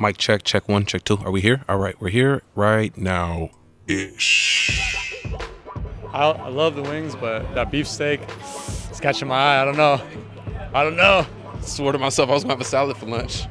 Mic check, check one, check two. Are we here? All right, we're here right now. Ish. I, I love the wings, but that beefsteak, it's catching my eye. I don't know. I don't know. Swore to myself I was gonna have a salad for lunch.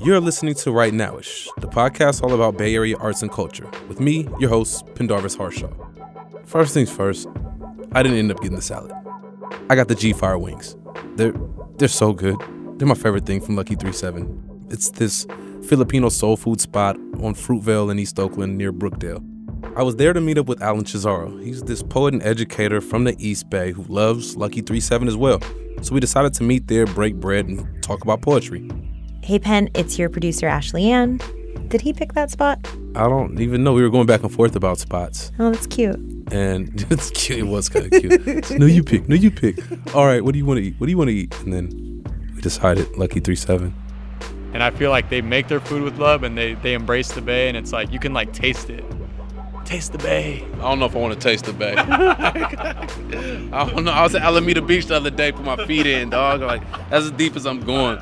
You're listening to Right Nowish, the podcast all about Bay Area arts and culture, with me, your host, Pendarvis Harshaw. First things first, I didn't end up getting the salad. I got the G Fire wings. They're they're so good. They're my favorite thing from Lucky 37. It's this Filipino soul food spot on Fruitvale in East Oakland near Brookdale. I was there to meet up with Alan Chazaro. He's this poet and educator from the East Bay who loves Lucky 37 as well. So we decided to meet there, break bread, and talk about poetry. Hey, Penn, it's your producer, Ashley Ann. Did he pick that spot? I don't even know. We were going back and forth about spots. Oh, that's cute. And it's cute. It was kind of cute. so, no, you pick. No, you pick. All right, what do you want to eat? What do you want to eat? And then we decided Lucky 37 and I feel like they make their food with love and they they embrace the bay and it's like you can like taste it. Taste the bay. I don't know if I want to taste the bay. I don't know. I was at Alameda Beach the other day, put my feet in, dog. Like that's as deep as I'm going.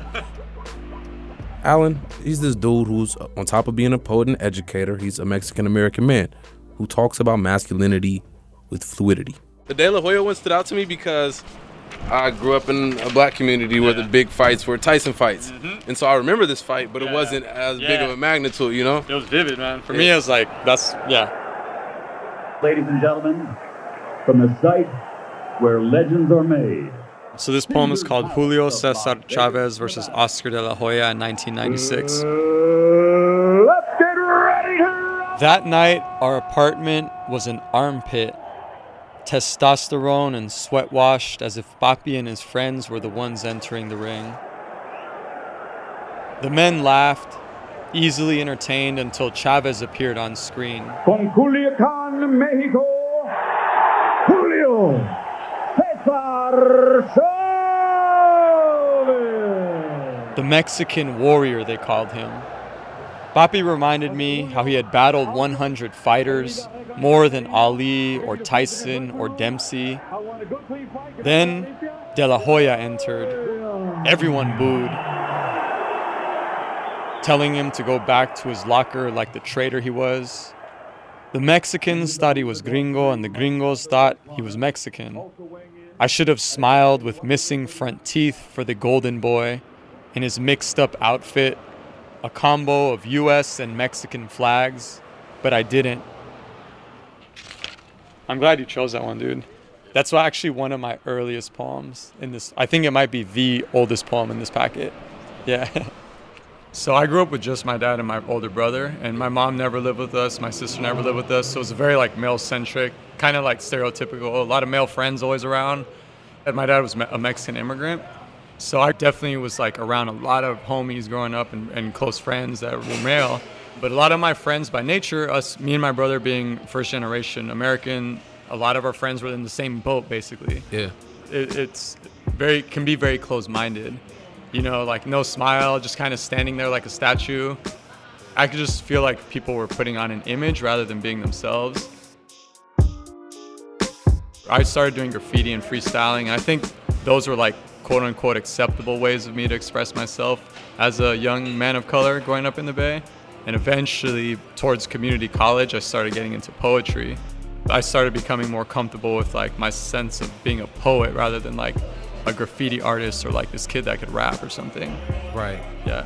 Alan, he's this dude who's uh, on top of being a poet and educator, he's a Mexican American man who talks about masculinity with fluidity. The De La Hoya one stood out to me because I grew up in a black community yeah. where the big fights were Tyson fights, mm-hmm. and so I remember this fight, but yeah. it wasn't as yeah. big of a magnitude, you know. It was vivid, man. For me, it was like that's yeah. Ladies and gentlemen, from the site where legends are made. So this poem is called Julio Cesar Chavez versus Oscar de la Hoya in 1996. Uh, let's get ready to That night, our apartment was an armpit testosterone and sweat washed as if Papi and his friends were the ones entering the ring. The men laughed, easily entertained until Chavez appeared on screen. Con Culiacan, Mexico, Julio Cesar Chavez. The Mexican warrior, they called him. Papi reminded me how he had battled 100 fighters, more than Ali or Tyson or Dempsey. Then De La Hoya entered. Everyone booed, telling him to go back to his locker like the traitor he was. The Mexicans thought he was gringo, and the gringos thought he was Mexican. I should have smiled with missing front teeth for the golden boy in his mixed up outfit a combo of US and Mexican flags, but I didn't. I'm glad you chose that one, dude. That's actually one of my earliest poems in this. I think it might be the oldest poem in this packet. Yeah. so I grew up with just my dad and my older brother, and my mom never lived with us. My sister never lived with us. So it was very like male centric, kind of like stereotypical. A lot of male friends always around. And my dad was a Mexican immigrant. So I definitely was like around a lot of homies growing up and, and close friends that were male. But a lot of my friends by nature, us, me and my brother being first generation American, a lot of our friends were in the same boat basically. Yeah. It, it's very, can be very close minded. You know, like no smile, just kind of standing there like a statue. I could just feel like people were putting on an image rather than being themselves. I started doing graffiti and freestyling, and I think those were like quote unquote acceptable ways of me to express myself as a young man of color growing up in the Bay. And eventually, towards community college, I started getting into poetry. I started becoming more comfortable with like my sense of being a poet rather than like a graffiti artist or like this kid that could rap or something. Right. Yeah.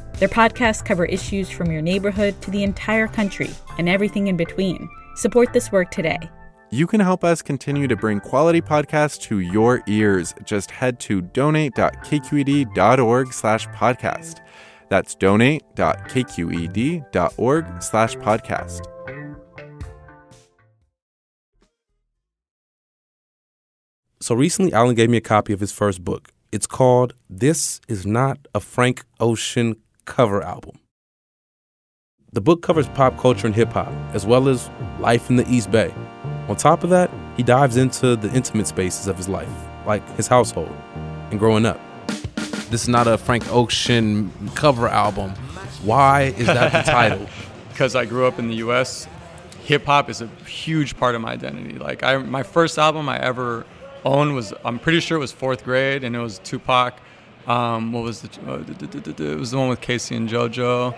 Their podcasts cover issues from your neighborhood to the entire country and everything in between. Support this work today. You can help us continue to bring quality podcasts to your ears. Just head to donate.kqed.org slash podcast. That's donate.kqed.org slash podcast. So recently, Alan gave me a copy of his first book. It's called This Is Not a Frank Ocean cover album. The book covers pop culture and hip hop, as well as life in the East Bay. On top of that, he dives into the intimate spaces of his life, like his household and growing up. This is not a Frank Ocean cover album. Why is that the title? Because I grew up in the U.S. Hip hop is a huge part of my identity. Like I, my first album I ever owned was I'm pretty sure it was fourth grade, and it was Tupac um, what was the, uh, It was the one with K-Ci and JoJo.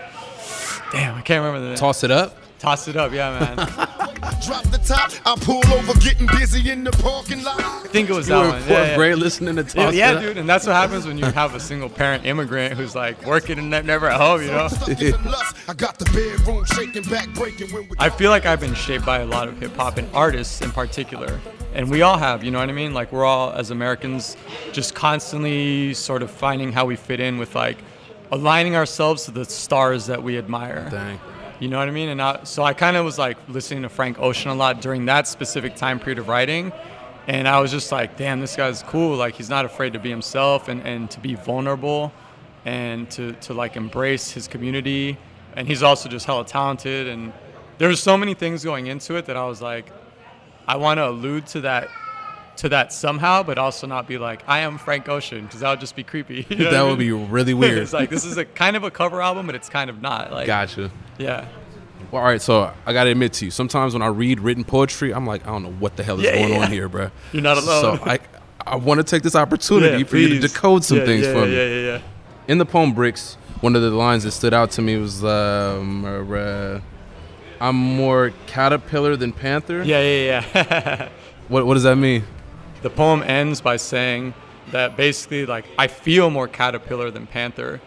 Damn, I can't remember the name. Toss it up. Toss it up, yeah, man. Drop the top, I pull over, getting busy in the parking lot. I think it was you that were one. Fourth yeah, grade listening to Toss yeah, yeah, dude, and that's what happens when you have a single parent immigrant who's like working and never at home, you know. I got the bedroom shaking back, breaking. I feel like I've been shaped by a lot of hip hop and artists in particular and we all have you know what i mean like we're all as americans just constantly sort of finding how we fit in with like aligning ourselves to the stars that we admire Dang. You know what i mean? And I, so i kind of was like listening to frank ocean a lot during that specific time period of writing. And i was just like damn this guy's cool. Like he's not afraid to be himself and, and to be vulnerable and to, to like embrace his community. And he's also just hella talented. And there's so many things going into it that i was like I want to allude to that to that somehow, but also not be like I am Frank Ocean because that would just be creepy. You know that would mean? be really weird. it's like this is a kind of a cover album, but it's kind of not. Like, gotcha. Yeah. Well, all right. So I gotta admit to you, sometimes when I read written poetry, I'm like, I don't know what the hell is yeah, going yeah. on here, bro. You're not alone. So I, I want to take this opportunity yeah, for you to decode some things for me. Yeah, yeah, yeah. In the poem Bricks, one of the lines that stood out to me was, um, uh, I'm more caterpillar than panther. Yeah, yeah, yeah. what What does that mean? The poem ends by saying that basically, like, I feel more caterpillar than panther,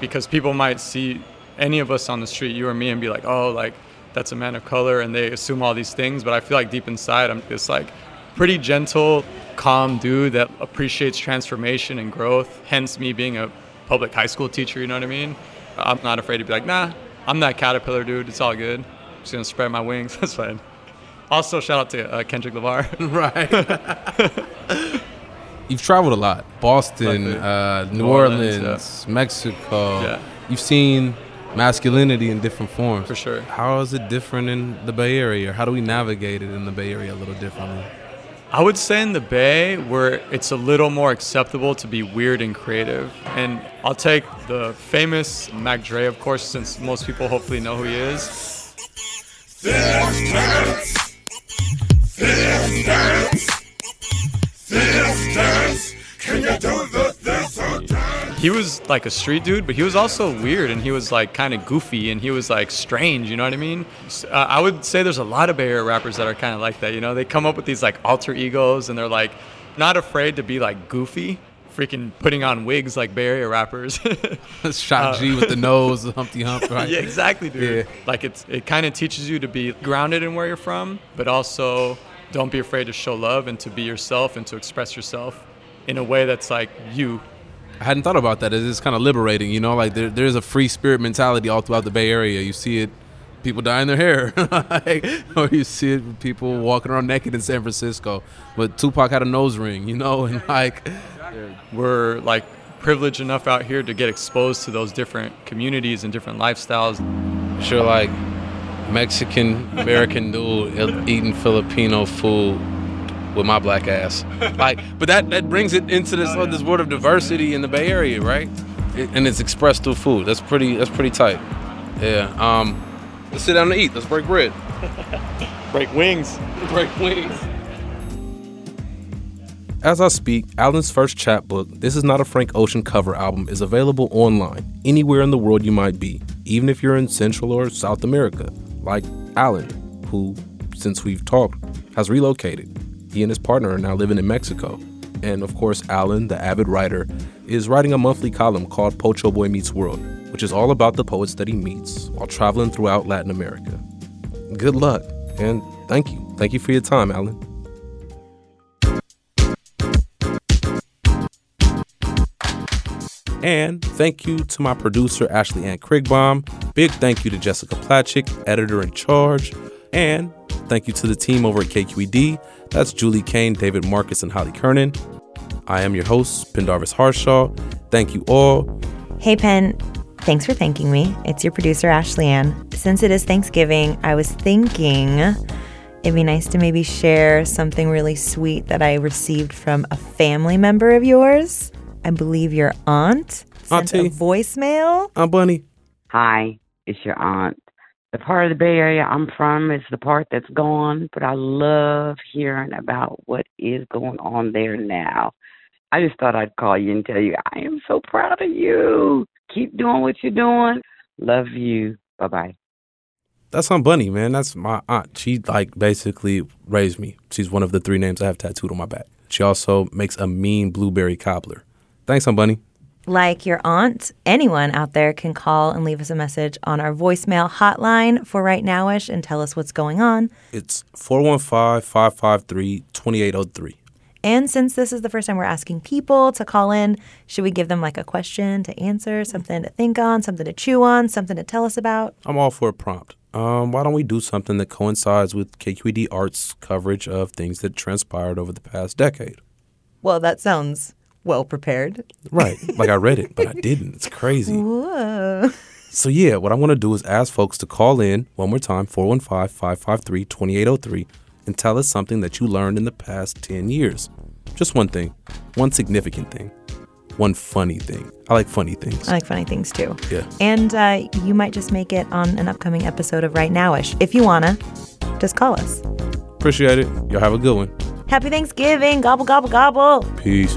because people might see any of us on the street, you or me, and be like, oh, like that's a man of color, and they assume all these things. But I feel like deep inside, I'm just like pretty gentle, calm dude that appreciates transformation and growth. Hence, me being a public high school teacher. You know what I mean? I'm not afraid to be like, nah, I'm that caterpillar dude. It's all good just gonna spread my wings. That's fine. Also, shout out to uh, Kendrick Lamar. right. You've traveled a lot: Boston, uh, New, New, Orleans, Orleans yeah. Mexico. Yeah. You've seen masculinity in different forms. For sure. How is it different in the Bay Area? How do we navigate it in the Bay Area a little differently? I would say in the Bay, where it's a little more acceptable to be weird and creative. And I'll take the famous Mac Dre, of course, since most people hopefully know who he is. Dance, dance, dance. dance. Can you do the dance He was like a street dude, but he was also weird and he was like kind of goofy and he was like strange, you know what I mean? Uh, I would say there's a lot of Bay Area rappers that are kind of like that, you know? They come up with these like alter egos and they're like not afraid to be like goofy freaking putting on wigs like Bay Area rappers. Shot uh, G with the nose, the Humpty Hump, right? yeah, exactly, dude. Yeah. Like it's it kind of teaches you to be grounded in where you're from, but also don't be afraid to show love and to be yourself and to express yourself in a way that's like you. I hadn't thought about that. It's kind of liberating, you know. Like there, there's a free spirit mentality all throughout the Bay Area. You see it people dyeing their hair, like, or you see it people walking around naked in San Francisco. But Tupac had a nose ring, you know, and like we're like privileged enough out here to get exposed to those different communities and different lifestyles. Sure, like Mexican American dude eating Filipino food with my black ass. Like, but that that brings it into this oh, yeah. this world of diversity in the Bay Area, right? It, and it's expressed through food. That's pretty. That's pretty tight. Yeah. Um, let's sit down and eat. Let's break bread. break wings. break wings. As I speak, Alan's first chapbook, This Is Not a Frank Ocean cover album, is available online anywhere in the world you might be, even if you're in Central or South America, like Alan, who, since we've talked, has relocated. He and his partner are now living in Mexico. And of course, Alan, the avid writer, is writing a monthly column called Pocho Boy Meets World, which is all about the poets that he meets while traveling throughout Latin America. Good luck, and thank you. Thank you for your time, Alan. And thank you to my producer, Ashley Ann Krigbaum. Big thank you to Jessica Placzek, editor in charge. And thank you to the team over at KQED. That's Julie Kane, David Marcus, and Holly Kernan. I am your host, Pendarvis Harshaw. Thank you all. Hey, Pen. Thanks for thanking me. It's your producer, Ashley Ann. Since it is Thanksgiving, I was thinking it'd be nice to maybe share something really sweet that I received from a family member of yours. I believe your aunt sent Auntie. a voicemail. Aunt Bunny. Hi, it's your aunt. The part of the Bay Area I'm from is the part that's gone, but I love hearing about what is going on there now. I just thought I'd call you and tell you I am so proud of you. Keep doing what you're doing. Love you. Bye bye. That's Aunt Bunny, man. That's my aunt. She like basically raised me. She's one of the three names I have tattooed on my back. She also makes a mean blueberry cobbler. Thanks, Aunt Bunny. Like your aunt, anyone out there can call and leave us a message on our voicemail hotline for Right Nowish and tell us what's going on. It's 415-553-2803. And since this is the first time we're asking people to call in, should we give them like a question to answer, something to think on, something to chew on, something to tell us about? I'm all for a prompt. Um, why don't we do something that coincides with KQED Arts coverage of things that transpired over the past decade? Well, that sounds well prepared. Right. Like I read it, but I didn't. It's crazy. Whoa. So, yeah, what I want to do is ask folks to call in one more time 415 553 2803 and tell us something that you learned in the past 10 years. Just one thing, one significant thing, one funny thing. I like funny things. I like funny things too. Yeah. And uh, you might just make it on an upcoming episode of Right Nowish. If you wanna, just call us. Appreciate it. Y'all have a good one. Happy Thanksgiving. Gobble, gobble, gobble. Peace.